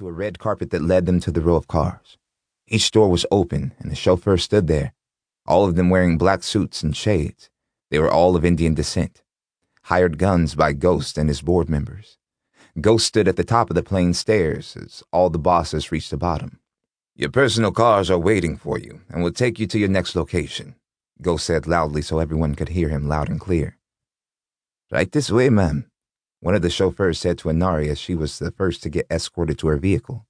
to a red carpet that led them to the row of cars. Each door was open, and the chauffeur stood there, all of them wearing black suits and shades. They were all of Indian descent, hired guns by Ghost and his board members. Ghost stood at the top of the plane stairs as all the bosses reached the bottom. Your personal cars are waiting for you and will take you to your next location, Ghost said loudly so everyone could hear him loud and clear. Right this way, ma'am, one of the chauffeurs said to Inari as she was the first to get escorted to her vehicle.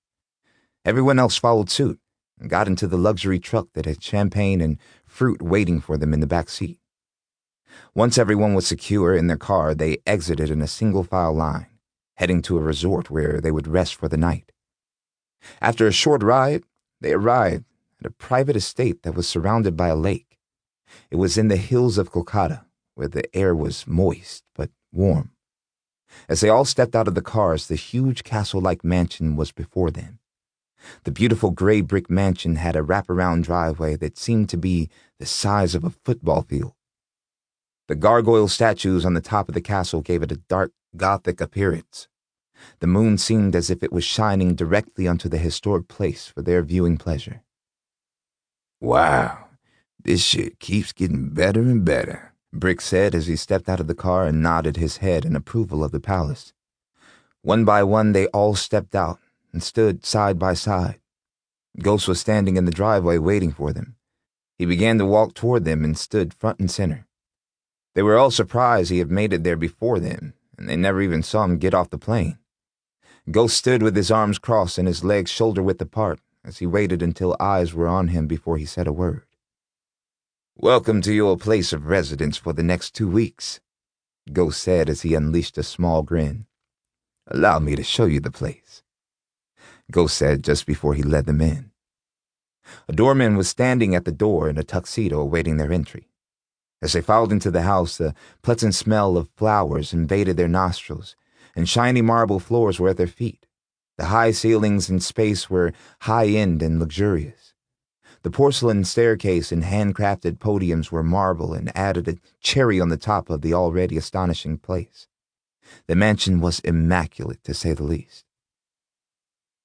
Everyone else followed suit and got into the luxury truck that had champagne and fruit waiting for them in the back seat. Once everyone was secure in their car, they exited in a single file line, heading to a resort where they would rest for the night. After a short ride, they arrived at a private estate that was surrounded by a lake. It was in the hills of Kolkata, where the air was moist but warm. As they all stepped out of the cars, the huge castle like mansion was before them. The beautiful gray brick mansion had a wraparound driveway that seemed to be the size of a football field. The gargoyle statues on the top of the castle gave it a dark, gothic appearance. The moon seemed as if it was shining directly onto the historic place for their viewing pleasure. Wow, this shit keeps getting better and better, Brick said as he stepped out of the car and nodded his head in approval of the palace. One by one, they all stepped out and stood side by side. Ghost was standing in the driveway waiting for them. He began to walk toward them and stood front and center. They were all surprised he had made it there before them, and they never even saw him get off the plane. Ghost stood with his arms crossed and his legs shoulder width apart as he waited until eyes were on him before he said a word. Welcome to your place of residence for the next two weeks, Ghost said as he unleashed a small grin. Allow me to show you the place. Ghost said just before he led them in. A doorman was standing at the door in a tuxedo awaiting their entry. As they filed into the house, the pleasant smell of flowers invaded their nostrils, and shiny marble floors were at their feet. The high ceilings and space were high end and luxurious. The porcelain staircase and handcrafted podiums were marble and added a cherry on the top of the already astonishing place. The mansion was immaculate, to say the least.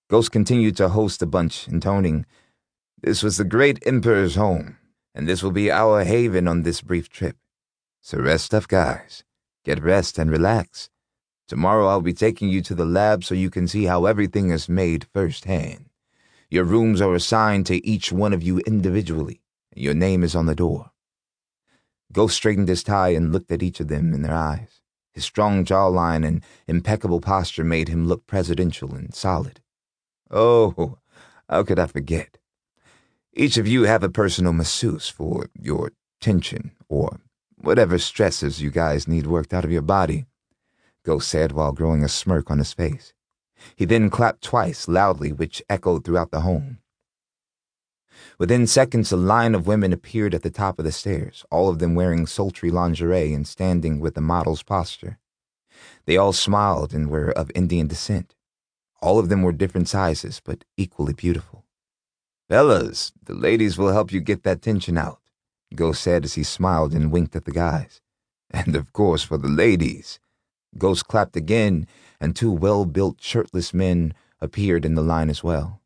Ghost continued to host the bunch, intoning, This was the great Emperor's home, and this will be our haven on this brief trip. So rest up, guys. Get rest and relax. Tomorrow I'll be taking you to the lab so you can see how everything is made firsthand. Your rooms are assigned to each one of you individually, your name is on the door. Ghost straightened his tie and looked at each of them in their eyes. His strong jawline and impeccable posture made him look presidential and solid. Oh, how could I forget? Each of you have a personal masseuse for your tension or whatever stresses you guys need worked out of your body, Ghost said while growing a smirk on his face. He then clapped twice loudly, which echoed throughout the home. Within seconds, a line of women appeared at the top of the stairs, all of them wearing sultry lingerie and standing with a model's posture. They all smiled and were of Indian descent. All of them were different sizes, but equally beautiful. Fellas, the ladies will help you get that tension out, Ghost said as he smiled and winked at the guys. And of course, for the ladies. Ghost clapped again, and two well built, shirtless men appeared in the line as well.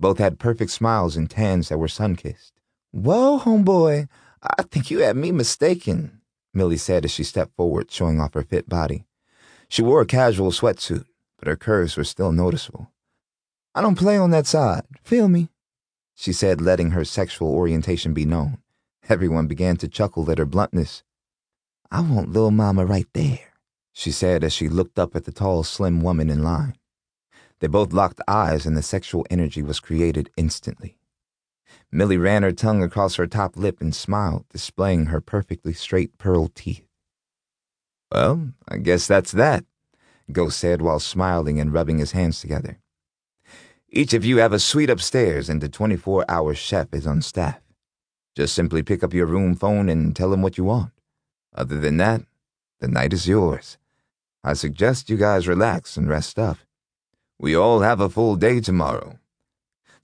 Both had perfect smiles and tans that were sun kissed. Whoa, homeboy, I think you had me mistaken, Millie said as she stepped forward, showing off her fit body. She wore a casual sweatsuit, but her curves were still noticeable. I don't play on that side, feel me? She said, letting her sexual orientation be known. Everyone began to chuckle at her bluntness. I want little Mama right there, she said as she looked up at the tall, slim woman in line. They both locked eyes and the sexual energy was created instantly. Millie ran her tongue across her top lip and smiled, displaying her perfectly straight pearl teeth. Well, I guess that's that, Ghost said while smiling and rubbing his hands together. Each of you have a suite upstairs, and the 24 hour chef is on staff. Just simply pick up your room phone and tell him what you want. Other than that, the night is yours. I suggest you guys relax and rest up. We all have a full day tomorrow.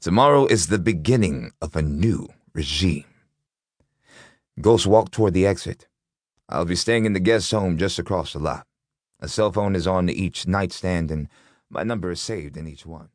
Tomorrow is the beginning of a new regime. Ghost walked toward the exit. I'll be staying in the guest home just across the lot. A cell phone is on each nightstand, and my number is saved in each one.